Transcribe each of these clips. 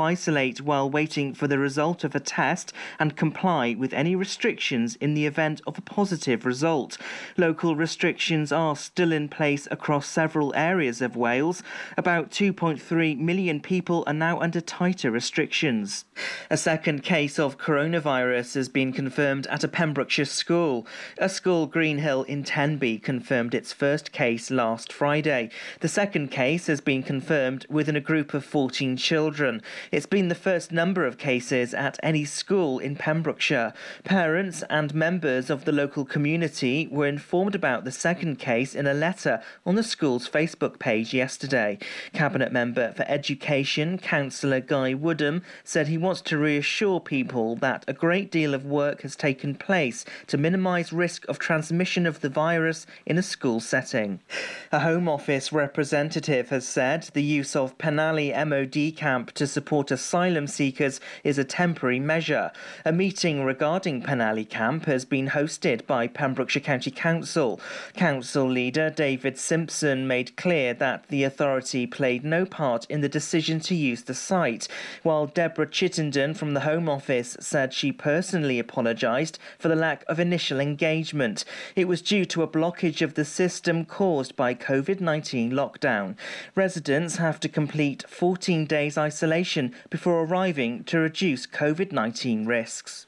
isolate while waiting for the result of a test and comply with any restrictions in the event of a positive result. Local restrictions are still in place across several areas of Wales. About 2.3 million people are now under tighter restrictions. A second case of coronavirus has been confirmed at a Pembrokeshire school. A school Greenhill in Tenby confirmed its first case last Friday. The second case has been confirmed within a group of 14 children. It's been the first number of cases at any school in Pembrokeshire. Parents and members of the local community were informed about the second case in a letter on the school's Facebook page yesterday. Cabinet member for Education, Councillor Guy Woodham, said he wants to reassure people that a great deal of work has taken place to minimise risk of transmission of the virus in a school setting. A Home Office representative has said the use of Penally MOD camp to support asylum seekers is a temporary measure. A meeting regarding Penally Camp has been hosted by Pembrokeshire County Council. Council leader David Simpson made clear that the authority played no part in the decision to use the site, while Deborah Chittenden from the Home Office said she personally apologised for the lack of initial engagement. It was due to a blockage of the system caused by COVID 19 lockdown. Residents have to complete 14 days isolation before arriving to reduce COVID 19 risks.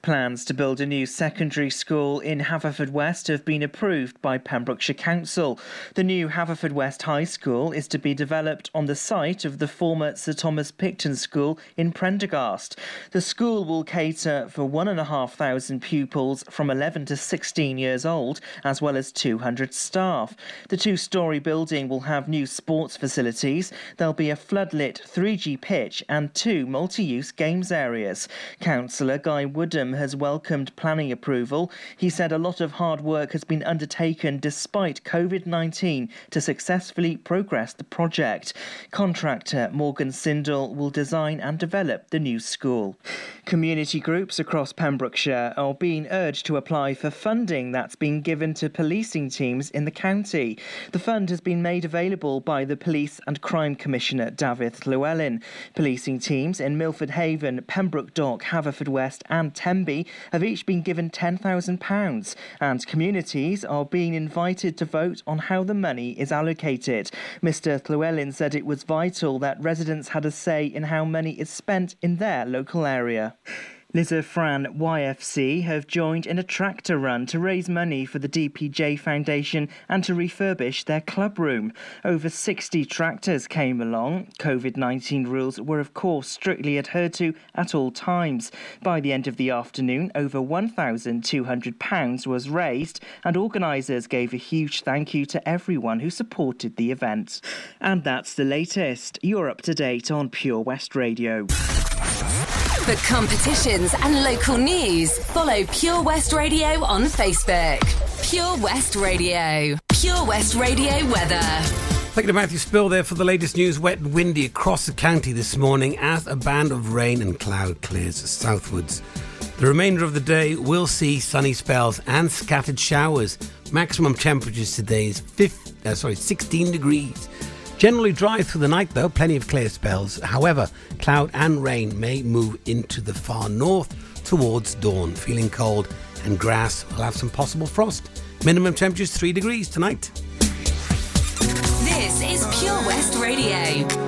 Plans to build a new secondary school in Haverfordwest have been approved by Pembrokeshire Council. The new Haverfordwest High School is to be developed on the site of the former Sir Thomas Picton School in Prendergast. The school will cater for 1,500 pupils from 11 to 16 years old, as well as 200 staff. The two story building will have new sports facilities. There'll be a floodlit 3G pitch and two multi use games areas. Councillor Guy Woodham has welcomed planning approval. He said a lot of hard work has been undertaken despite COVID 19 to successfully progress the project. Contractor Morgan Sindall will design and develop the new school. Community groups across Pembrokeshire are being urged to apply for funding that's been given to policing teams in the county. The fund has been made available by the Police and Crime Commissioner Dafydd Llywelyn. Policing teams in Milford Haven, Pembroke Dock, Haverfordwest, and have each been given £10,000, and communities are being invited to vote on how the money is allocated. Mr. Llywelyn said it was vital that residents had a say in how money is spent in their local area. Fran YFC have joined in a tractor run to raise money for the DPJ Foundation and to refurbish their club room. Over 60 tractors came along. COVID 19 rules were, of course, strictly adhered to at all times. By the end of the afternoon, over £1,200 was raised, and organisers gave a huge thank you to everyone who supported the event. And that's the latest. You're up to date on Pure West Radio. For competitions and local news, follow Pure West Radio on Facebook. Pure West Radio. Pure West Radio weather. Thank you to Matthew Spill there for the latest news. Wet and windy across the county this morning as a band of rain and cloud clears southwards. The remainder of the day will see sunny spells and scattered showers. Maximum temperatures today is 15, uh, sorry, 16 degrees. Generally dry through the night though, plenty of clear spells. However, cloud and rain may move into the far north towards dawn. Feeling cold and grass will have some possible frost. Minimum temperatures 3 degrees tonight. This is Pure West Radio.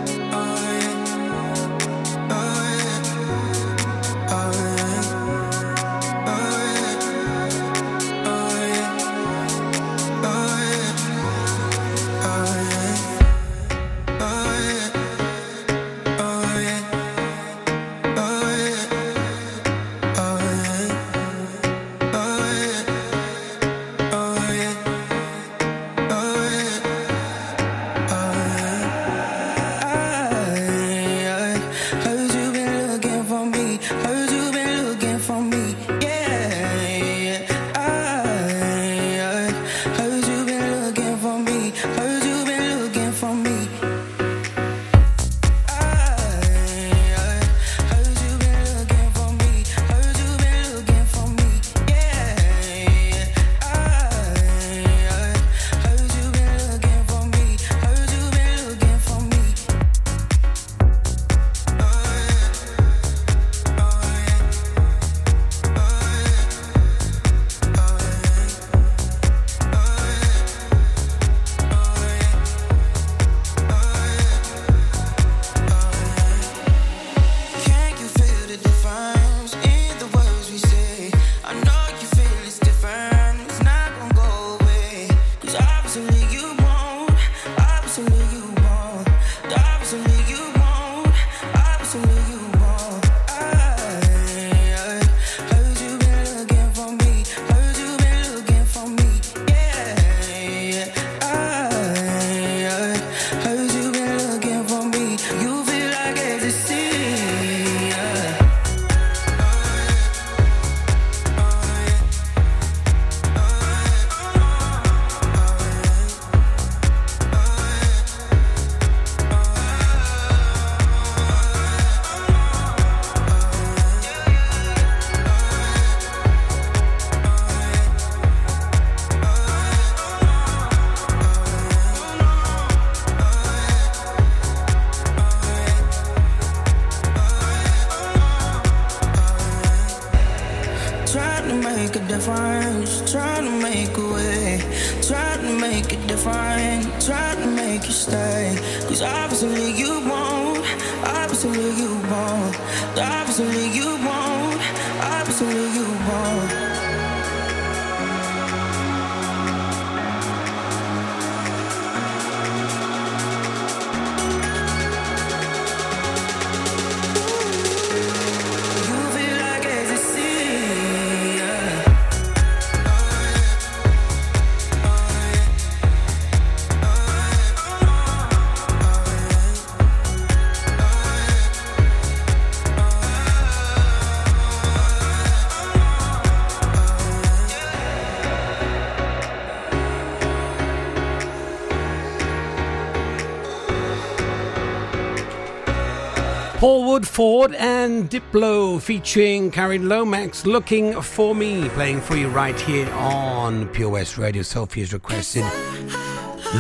Woolford and Diplo featuring Kareen Lomax looking for me, playing for you right here on Pure West Radio. Sophie has requested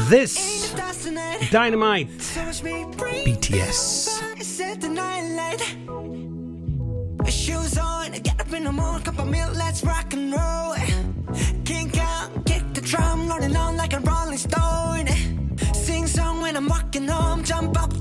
this Dynamite BTS. Shoes on, get up in the morning, cup of milk, let's rock and roll. Kink out, kick the drum, rolling on like a rolling stone. Sing song when I'm walking home, jump up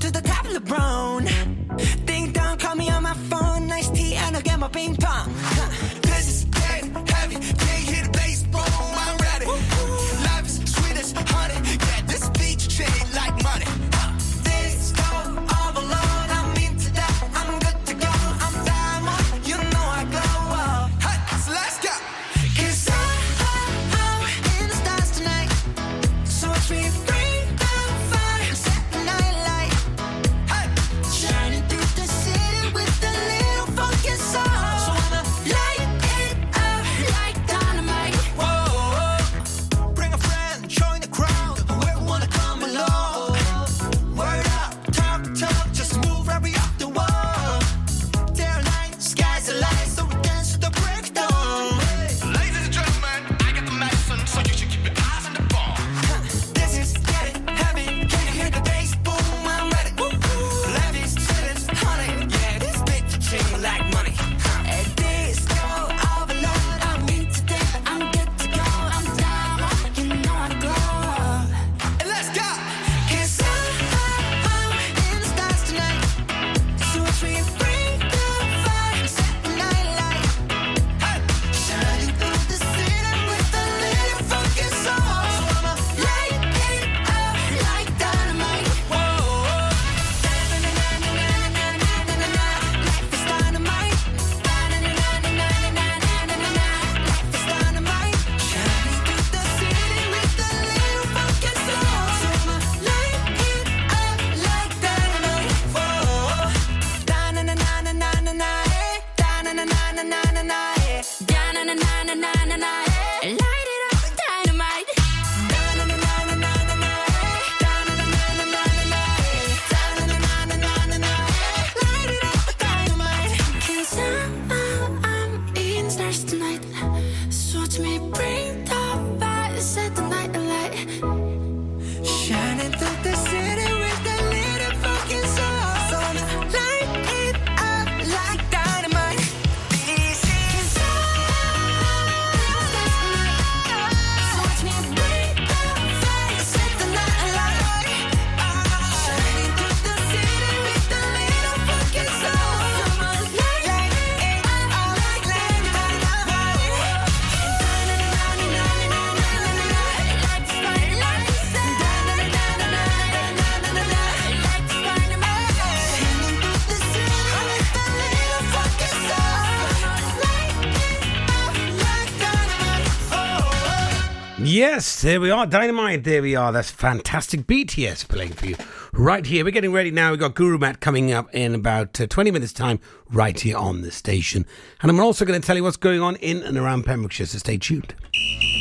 Yes, there we are. Dynamite, there we are. That's fantastic. BTS playing for you right here. We're getting ready now. We've got Guru Matt coming up in about uh, 20 minutes' time right here on the station. And I'm also going to tell you what's going on in and around Pembrokeshire, so stay tuned.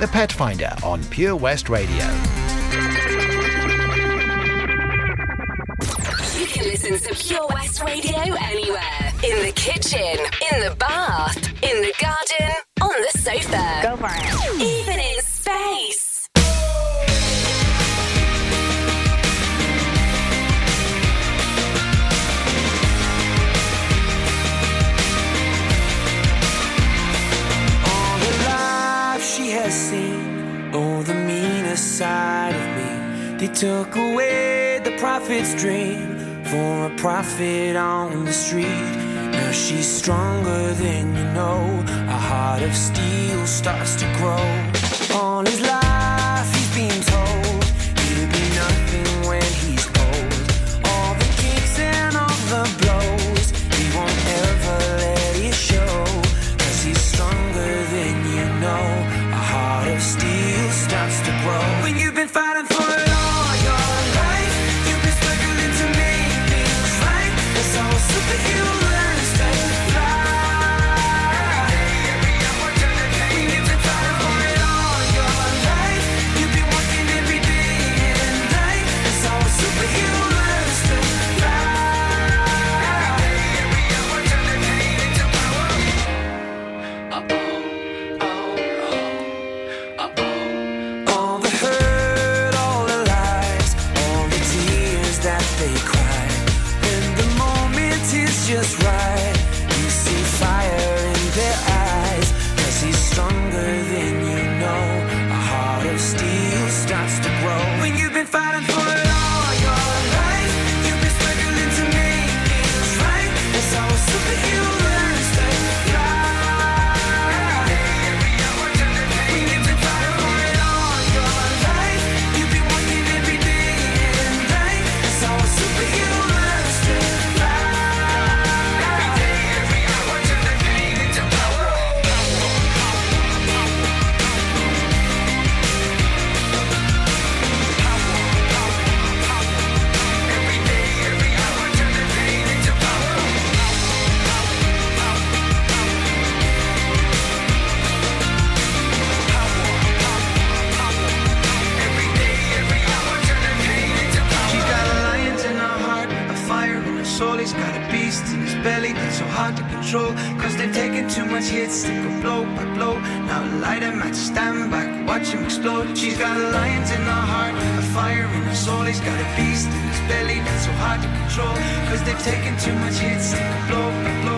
The Pet Finder on Pure West Radio. You can listen to Pure West Radio anywhere. In the kitchen, in the bath, in the garden, on the sofa. Go for it. Even in space. Meaner side of me. They took away the prophet's dream for a prophet on the street. Now she's stronger than you know. A heart of steel starts to grow. Soul. He's got a beast in his belly that's so hard to control. Cause they've taken too much hits, they go blow by blow. Now light him at stand back, watch him explode. She's got a lion in her heart, a fire in her soul. He's got a beast in his belly that's so hard to control. Cause they've taken too much hits, they go blow by blow.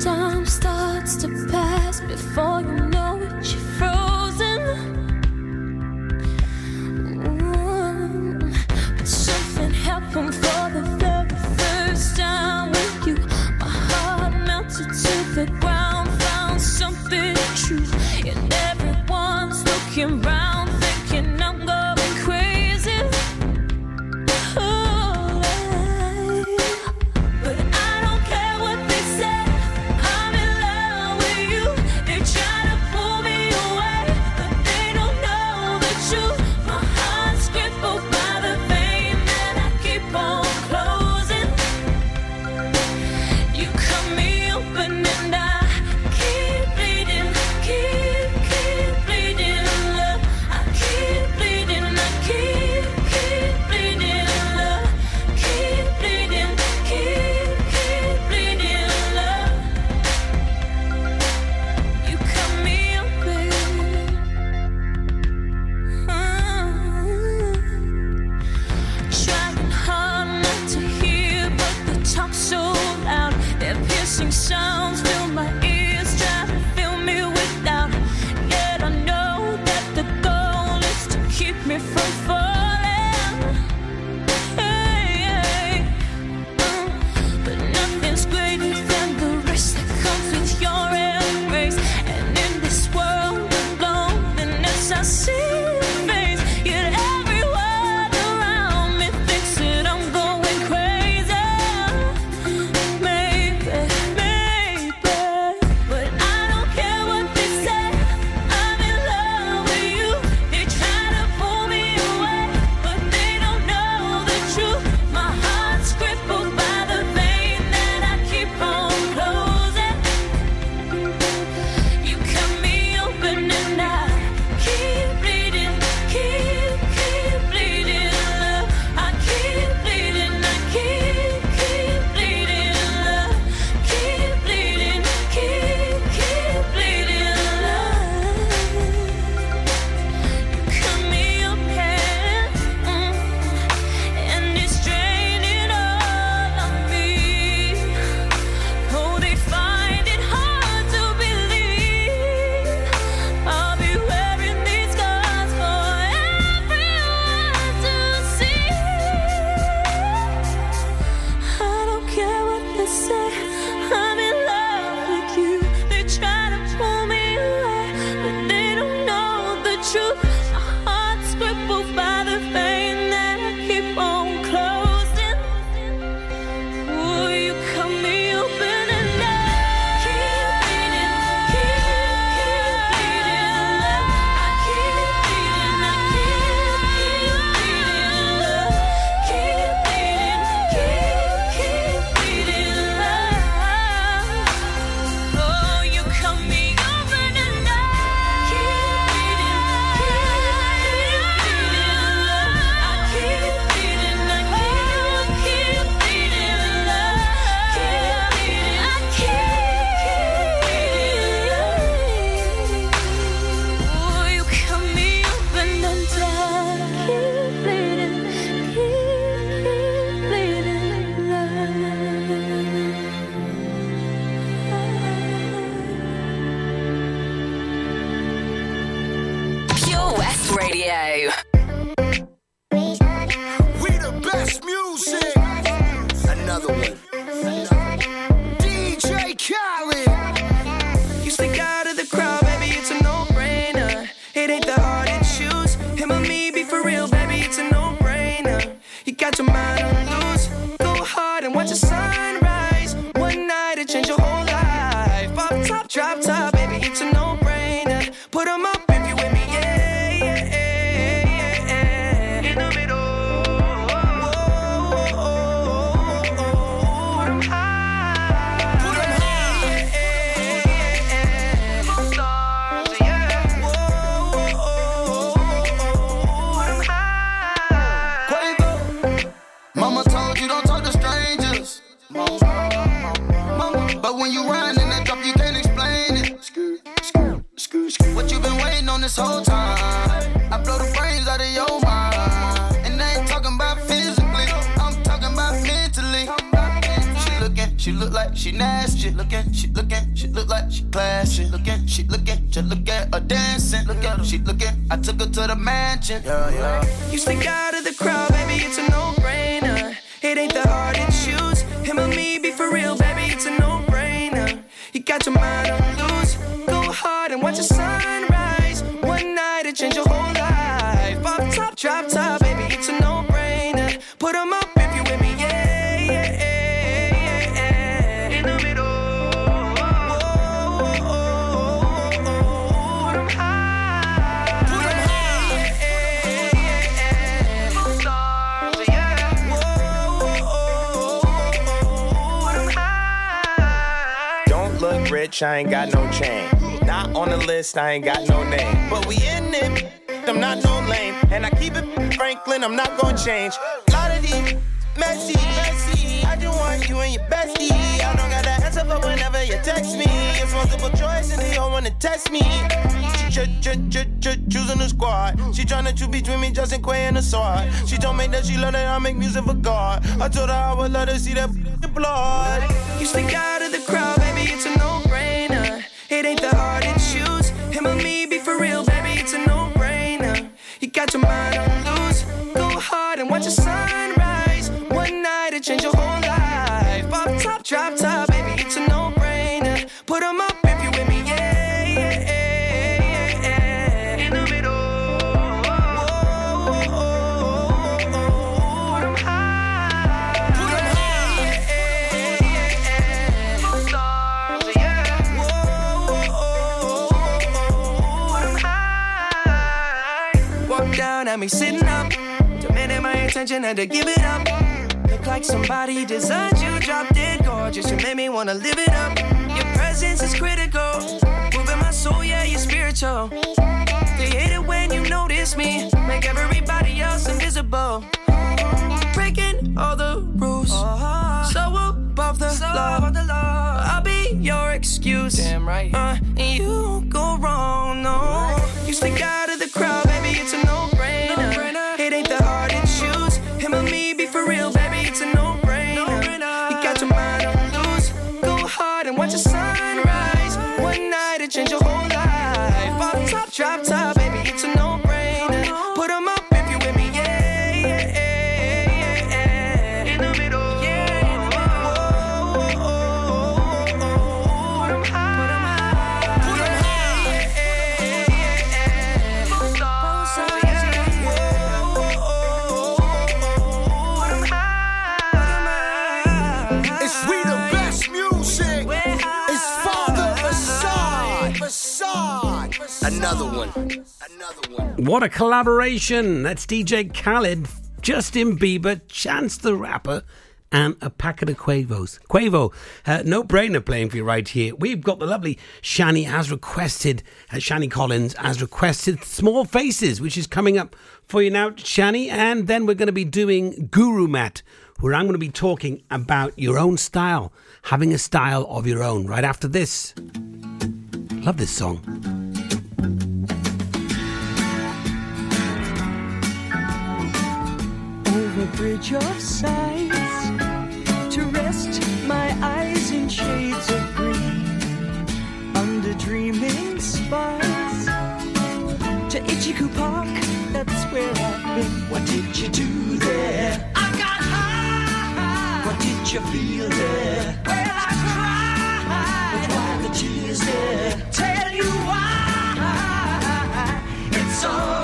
Time starts to pass before you know it. I ain't got no chain. Not on the list, I ain't got no name. But we in it, I'm not no lame. And I keep it Franklin, I'm not gonna change. A Lot of these messy, messy. I just want you and your bestie. I don't got the answer for whenever you text me. It's multiple choice and they don't wanna test me. Choosing the squad. She tryna choose between me, Justin Quay and the sword. She told me that she love that I make music for God. I told her I would let her see that blood. You stick out of the crowd, baby, it's a no-brainer. It ain't that hard to choose. Him or me, be for real, baby, it's a no-brainer. You got your mind on loose. Go hard and watch the sunrise. One night it change your whole life. Pop top, drop top, attention, had to give it up. Look like somebody designed you, drop dead gorgeous. You made me wanna live it up. Your presence is critical. Moving my soul, yeah, you're spiritual. It when you notice me. Make everybody else invisible. Breaking all the rules. So above the, law. I'll be your excuse. Damn right. Uh, and you won't go wrong, no. You stick out of the crowd, baby, it's a no-brainer. It ain't that hard to choose. Him or me, What a collaboration! That's DJ Khaled, Justin Bieber, Chance the Rapper, and a packet of Quavos. Quavo, uh, no brainer playing for you right here. We've got the lovely Shani as requested, uh, Shani Collins as requested, Small Faces, which is coming up for you now, Shani. And then we're going to be doing Guru Matt, where I'm going to be talking about your own style, having a style of your own, right after this. Love this song. Over bridge of sights to rest my eyes in shades of green under dreaming spires to Itchycoo Park. That's where I've been. What did you do there? I got high. What did you feel there? Well, I cried. But why the tears there? Tell you why. It's all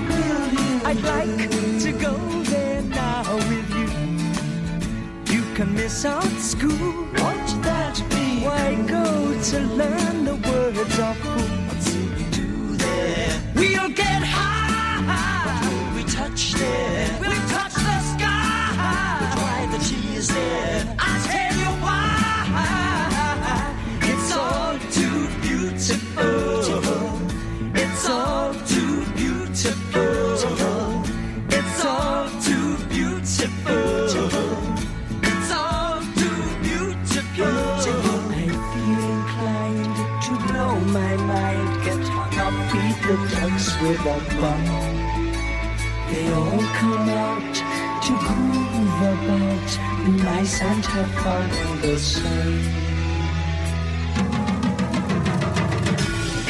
I'd like to go there now with you. You can miss out school. Won't that be? Why go to learn the words of fool? What's we do there? We'll get high. What will we touch there? We'll with. They all come out to groove about, be nice and have fun in the sun.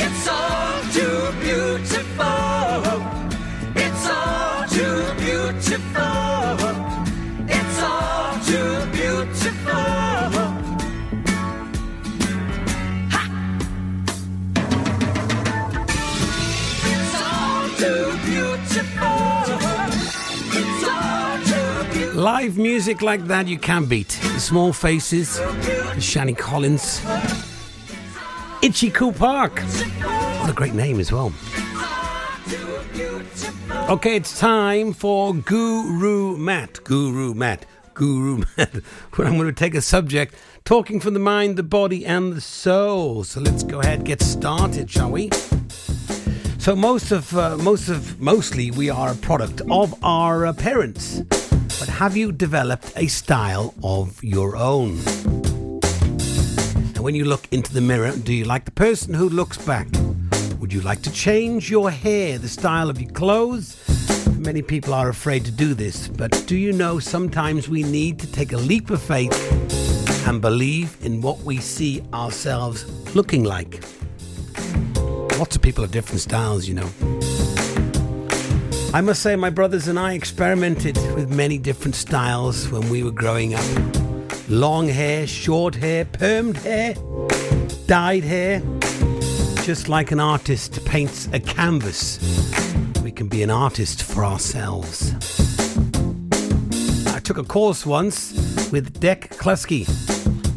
It's all too beautiful. It's all too beautiful. Live music like that you can't beat. The Small Faces, Shani Collins, Itchycoo Park. What a great name as well. Okay, it's time for Guru Matt. Guru Matt. Guru Matt. Where I'm going to take a subject talking from the mind, the body, and the soul. So let's go ahead get started, shall we? So most of, uh, most of, mostly we are a product of our uh, parents. But have you developed a style of your own? And when you look into the mirror, do you like the person who looks back? Would you like to change your hair, the style of your clothes? Many people are afraid to do this, but do you know sometimes we need to take a leap of faith and believe in what we see ourselves looking like? Lots of people have different styles, you know. I must say, my brothers and I experimented with many different styles when we were growing up long hair, short hair, permed hair, dyed hair. Just like an artist paints a canvas, we can be an artist for ourselves. I took a course once with Dec Cluskey,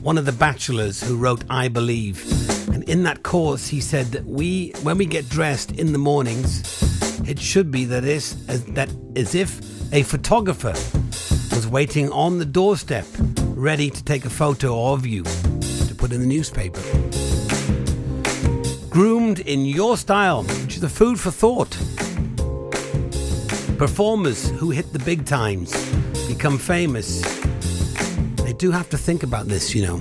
one of the bachelors who wrote I Believe. And in that course, he said that we, when we get dressed in the mornings, it should be that as, that as if a photographer was waiting on the doorstep, ready to take a photo of you to put in the newspaper. Groomed in your style, which is a food for thought. Performers who hit the big times, become famous. They do have to think about this, you know.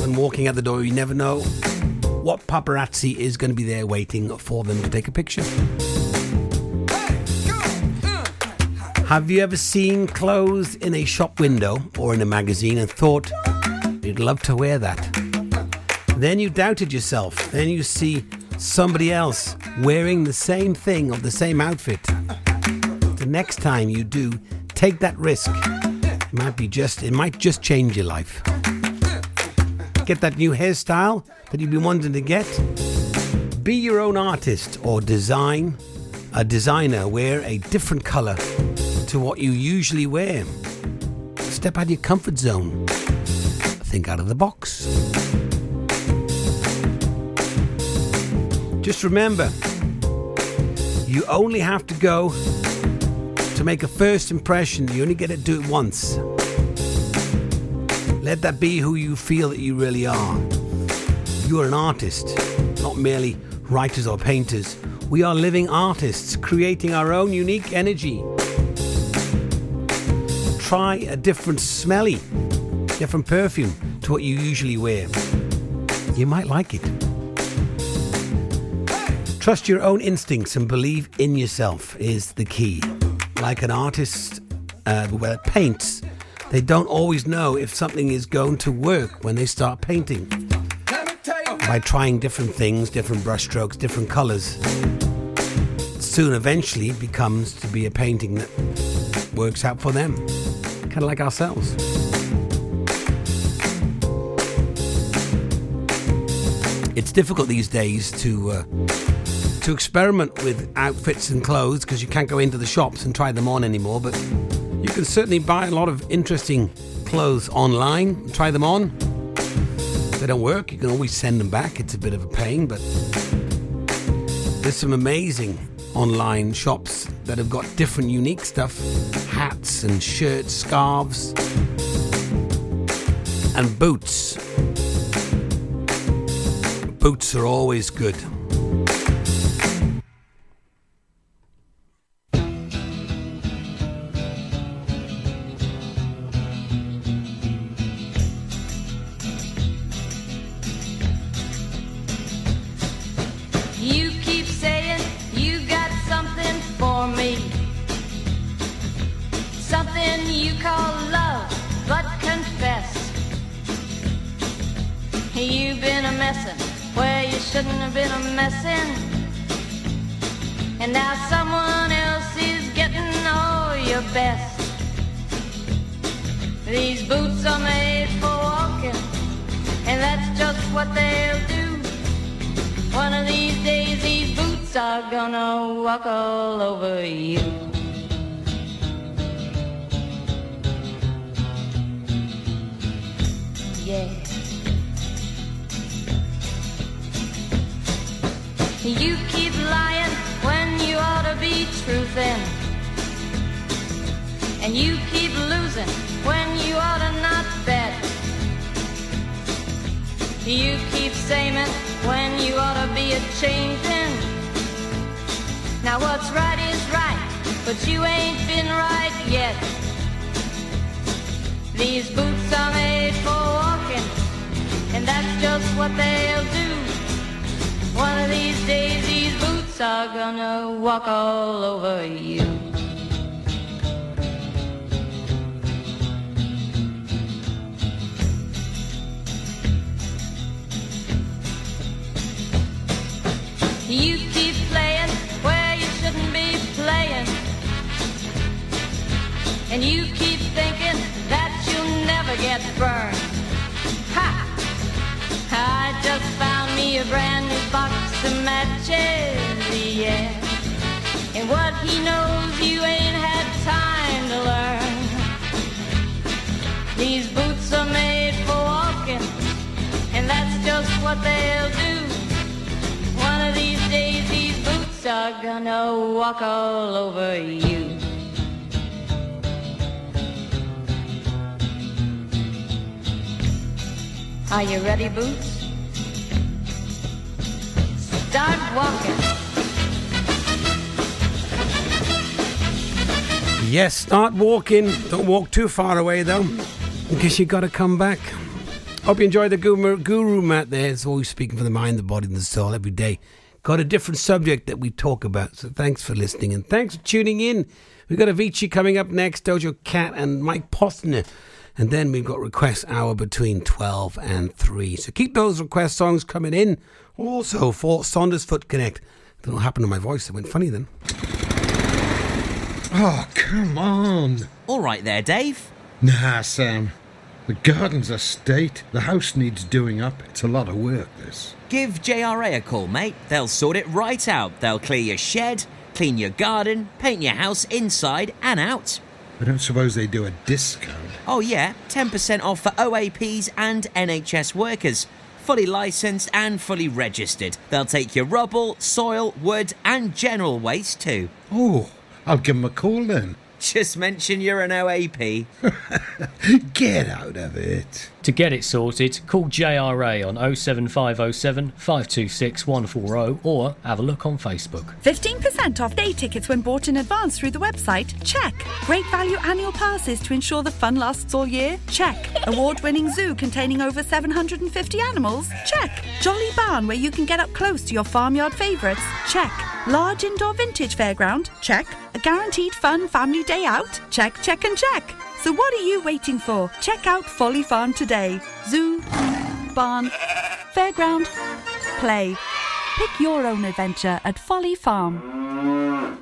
When walking out the door, you never know what paparazzi is going to be there waiting for them to take a picture. Have you ever seen clothes in a shop window or in a magazine and thought, you'd love to wear that? Then you doubted yourself. Then you see somebody else wearing the same thing or the same outfit. The next time you do, take that risk. It might be just it might just change your life. Get that new hairstyle that you've been wanting to get. Be your own artist or design a designer wear a different color to what you usually wear. Step out of your comfort zone. Think out of the box. Just remember, you only have to go to make a first impression. You only get to do it once. Let that be who you feel that you really are. You are an artist, not merely writers or painters. We are living artists, creating our own unique energy. Try a different smelly, different perfume to what you usually wear. You might like it. Trust your own instincts and believe in yourself is the key. Like an artist uh, well, paints, they don't always know if something is going to work when they start painting. By trying different things, different brushstrokes, different colors. soon, eventually, becomes to be a painting that works out for them, kind of like ourselves. It's difficult these days to uh, to experiment with outfits and clothes because you can't go into the shops and try them on anymore. But you can certainly buy a lot of interesting clothes online, try them on. If they don't work, you can always send them back. It's a bit of a pain, but there's some amazing online shops that have got different unique stuff hats and shirts, scarves, and boots. Boots are always good. Gonna walk all over you. Are you ready, Boots? Start walking. Yes, start walking. Don't walk too far away though, because you've got to come back. Hope you enjoyed the guru, guru Matt there. It's always speaking for the mind, the body, and the soul every day. Got a different subject that we talk about. So thanks for listening and thanks for tuning in. We've got Avicii coming up next, Doja Cat and Mike Posner. And then we've got request hour between 12 and 3. So keep those request songs coming in. Also for Saundersfoot Connect. I don't know what happened to my voice. It went funny then. Oh, come on. All right there, Dave. Nah, Sam. The garden's a state. The house needs doing up. It's a lot of work, this. Give JRA a call, mate. They'll sort it right out. They'll clear your shed, clean your garden, paint your house inside and out. I don't suppose they do a discount. Oh, yeah, 10% off for OAPs and NHS workers. Fully licensed and fully registered. They'll take your rubble, soil, wood, and general waste too. Oh, I'll give them a call then. Just mention you're an OAP. Get out of it. To get it sorted, call JRA on 07507 526 140 or have a look on Facebook. 15% off day tickets when bought in advance through the website? Check. Great value annual passes to ensure the fun lasts all year? Check. Award winning zoo containing over 750 animals? Check. Jolly barn where you can get up close to your farmyard favourites? Check. Large indoor vintage fairground? Check. A guaranteed fun family day out? Check, check, and check. So what are you waiting for? Check out Folly Farm today. Zoo, barn, fairground, play. Pick your own adventure at Folly Farm.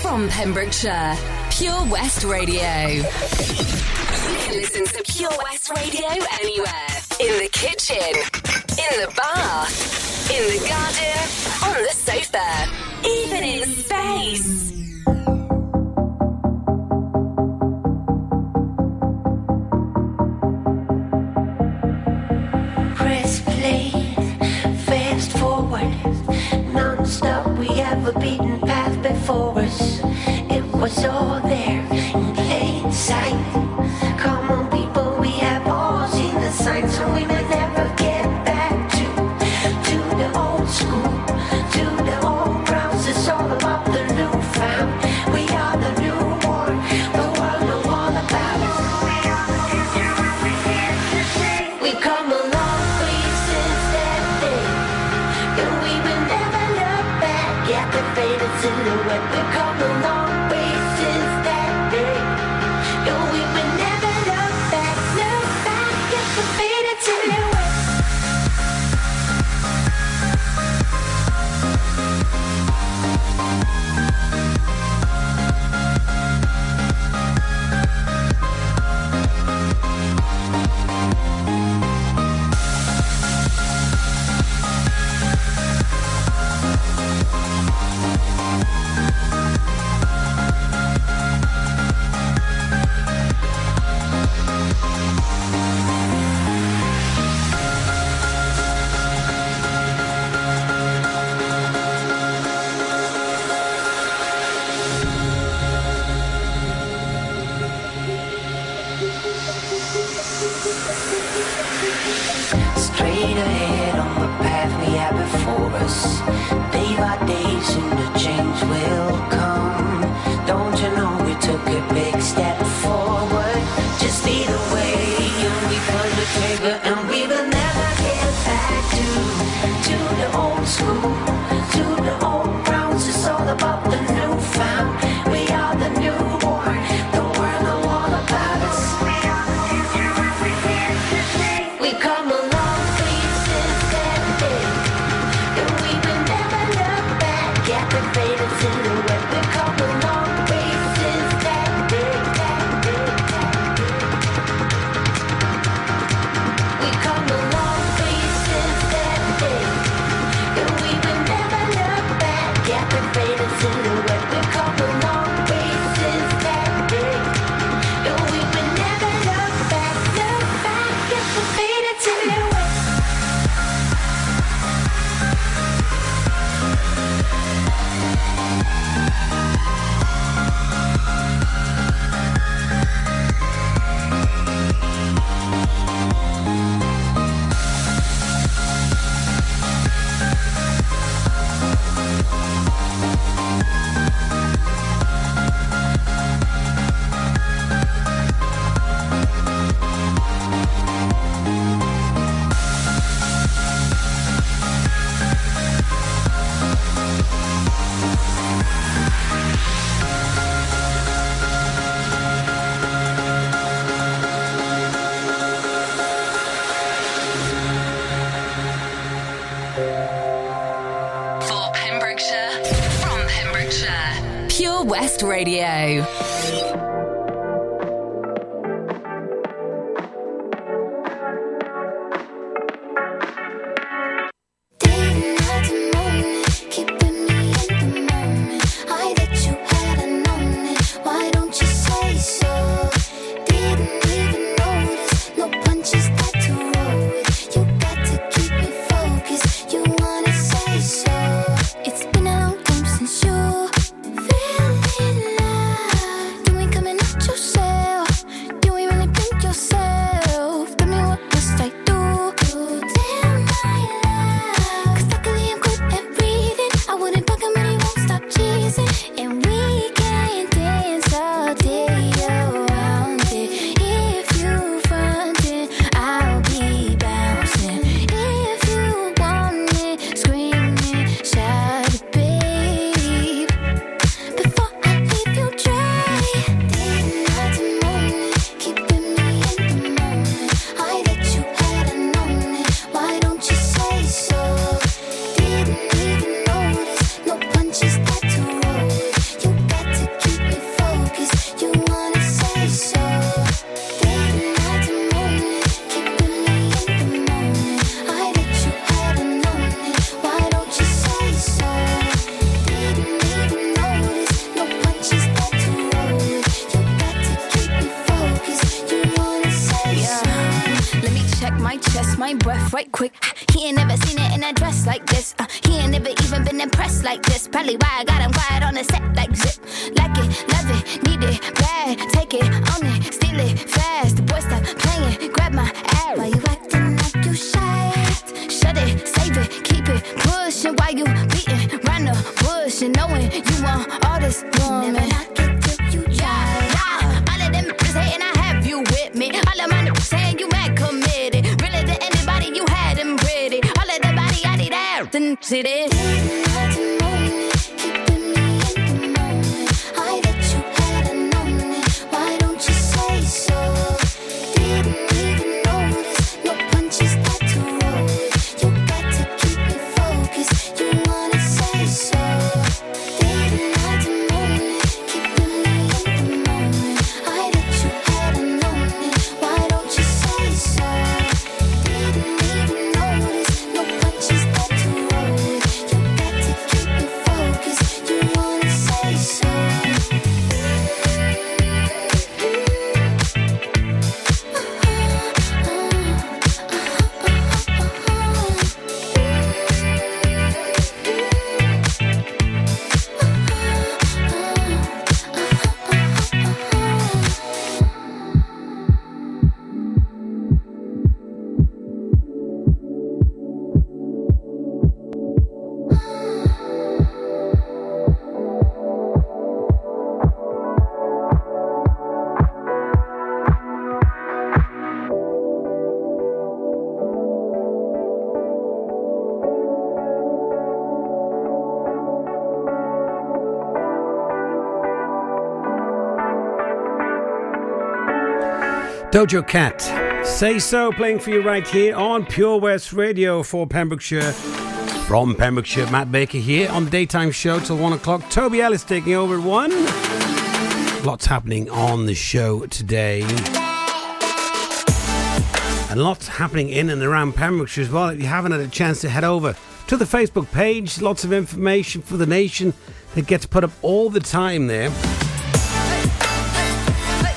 from Pembrokeshire, Pure West Radio. You can listen to Pure West Radio anywhere. In the kitchen, in the bath, in the garden, on the sofa, even in space. Press play, fast forward, a beaten path before us. It was all the And see this. Doja Cat. Say so, playing for you right here on Pure West Radio for Pembrokeshire. From Pembrokeshire, Matt Baker here on the daytime show till one o'clock. Toby Ellis taking over at one. Lots happening on the show today. And lots happening in and around Pembrokeshire as well. If you haven't had a chance to head over to the Facebook page, lots of information for the nation that gets put up all the time there.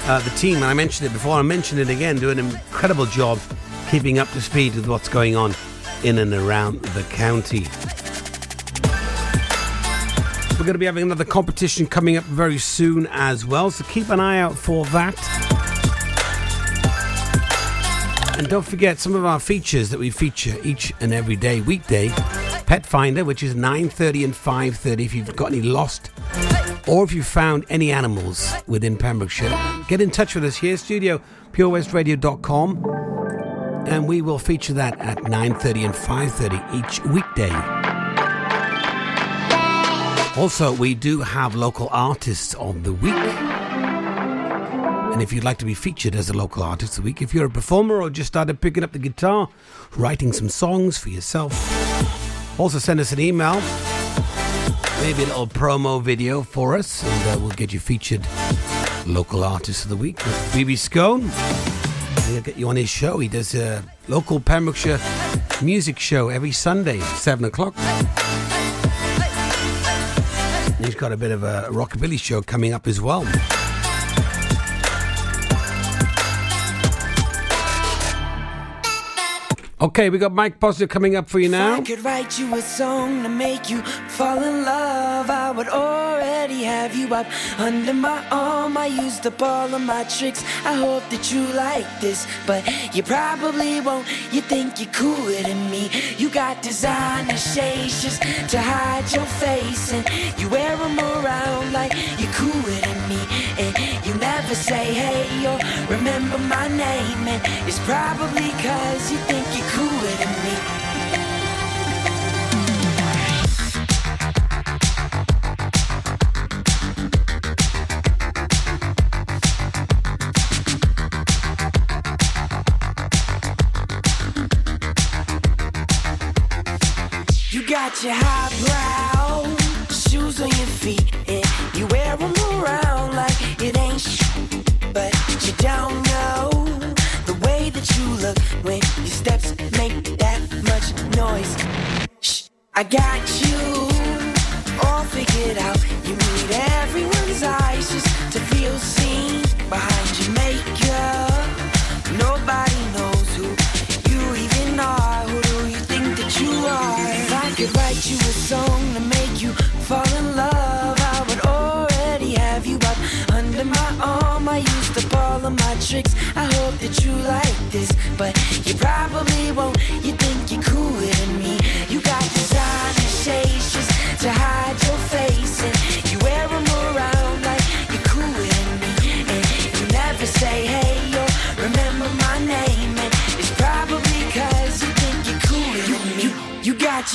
Uh, the team, and I mentioned it before, I mentioned it again, do an incredible job keeping up to speed with what's going on in and around the county. We're going to be having another competition coming up very soon as well, so keep an eye out for that. And don't forget some of our features that we feature each and every day, weekday. Pet Finder, which is 9.30 and 5.30 if you've got any lost or if you found any animals within Pembrokeshire. Get in touch with us here, studio purewestradio.com, and we will feature that at 9.30 and 5.30 each weekday. Also, we do have local artists of the week. And if you'd like to be featured as a local artist of the week, if you're a performer or just started picking up the guitar, writing some songs for yourself, also send us an email, maybe a little promo video for us, and uh, we'll get you featured local artist of the week with BB Scone. He'll get you on his show. He does a local Pembrokeshire music show every Sunday, 7 o'clock. He's got a bit of a rockabilly show coming up as well. Okay, we got Mike Posner coming up for you now. I could write you a song to make you fall in love. I would already have you up under my arm. I used up all of my tricks. I hope that you like this, but you probably won't. You think you're cooler than me. You got designer shades just to hide your face, and you wear them around like you're cooler than me. And you never say hey or remember my name, and it's probably cause you think you're cooler than me. You got your I got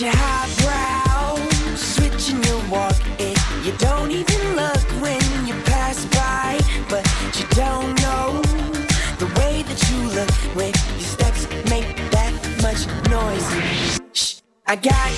your high brow, switching your walk. It you don't even look when you pass by, but you don't know the way that you look when your steps make that much noise. Shh, I got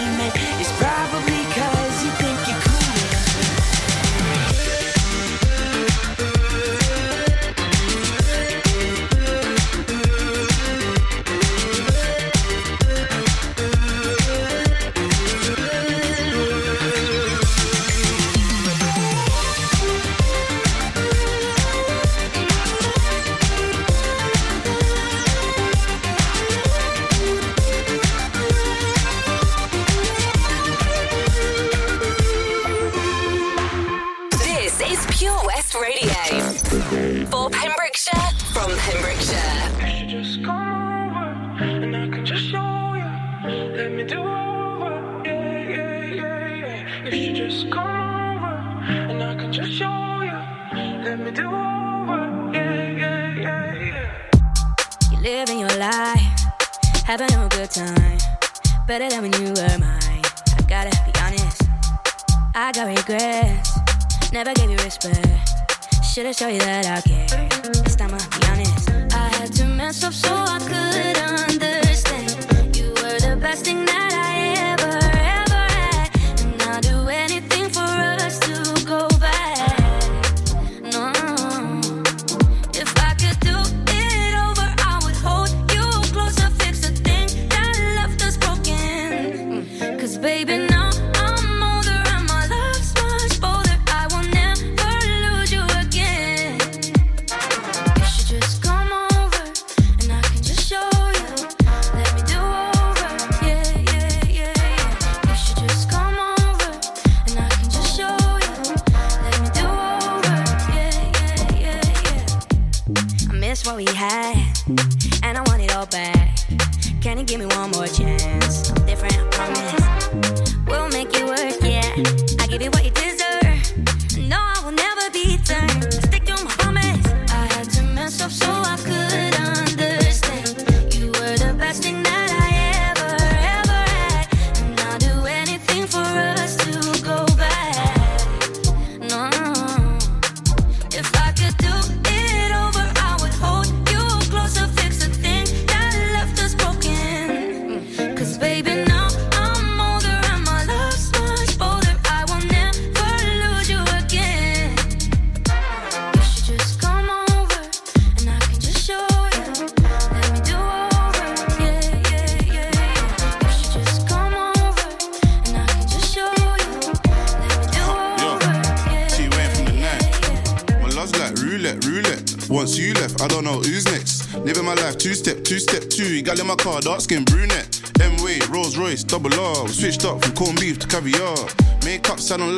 having a good time. Better than when you were mine. I gotta be honest. I got regrets. Never gave you respect. Should've showed you that I care. It's time I'll be honest. I had to mess up so I could understand. You were the best thing that.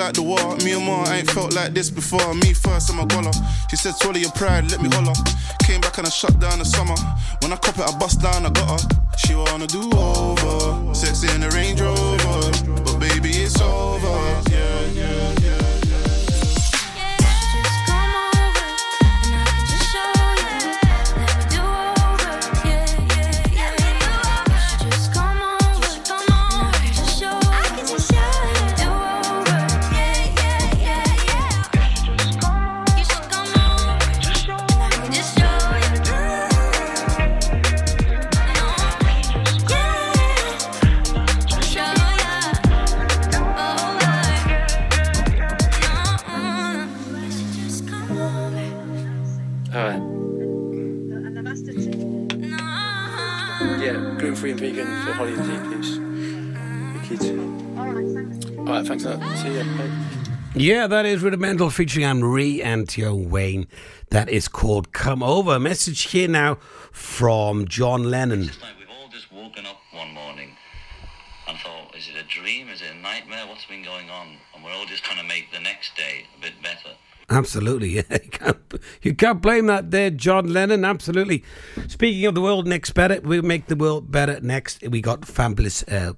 like the war. Me and Ma ain't felt like this before. Me first, I'm a goller. She said, swallow your pride, let me holler. Came back and I shut down the summer. When I cop it, I bust down, I got her. She wanna do over. Said Yeah, that is Rudimental featuring Anne Marie and Tion Wayne. That is called Come Over. Message here now from John Lennon. It's like we've all just woken up one morning and thought, is it a dream? Is it a nightmare? What's been going on? And we're all just trying to make the next day a bit better. Absolutely, yeah. You can't, you can't blame that there, John Lennon. Absolutely. Speaking of the world next better, we'll make the world better next. We got Fabulous. Uh,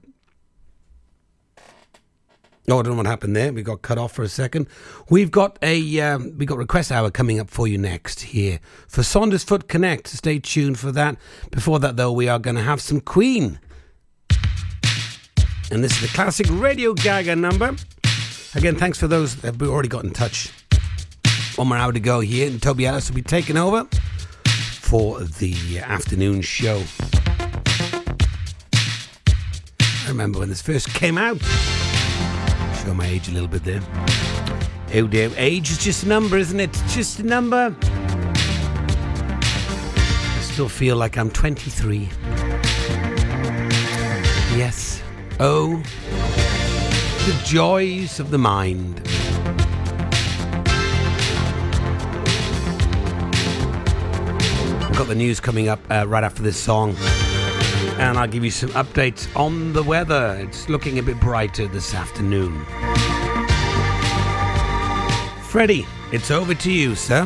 Oh, I don't know what happened there. We got cut off for a second. We've got a um, we got request hour coming up for you next here for Saundersfoot Connect. Stay tuned for that. Before that, though, we are going to have some Queen, and this is the classic Radio Gaga number. Again, thanks for those that have already got in touch. One more hour to go here, and Toby Ellis will be taking over for the afternoon show. I remember when this first came out. Show my age a little bit there. Oh dear, age is just a number, isn't it? Just a number. I still feel like I'm 23. Yes. Oh, the joys of the mind. I've got the news coming up uh, right after this song. And I'll give you some updates on the weather. It's looking a bit brighter this afternoon. Freddie, it's over to you, sir.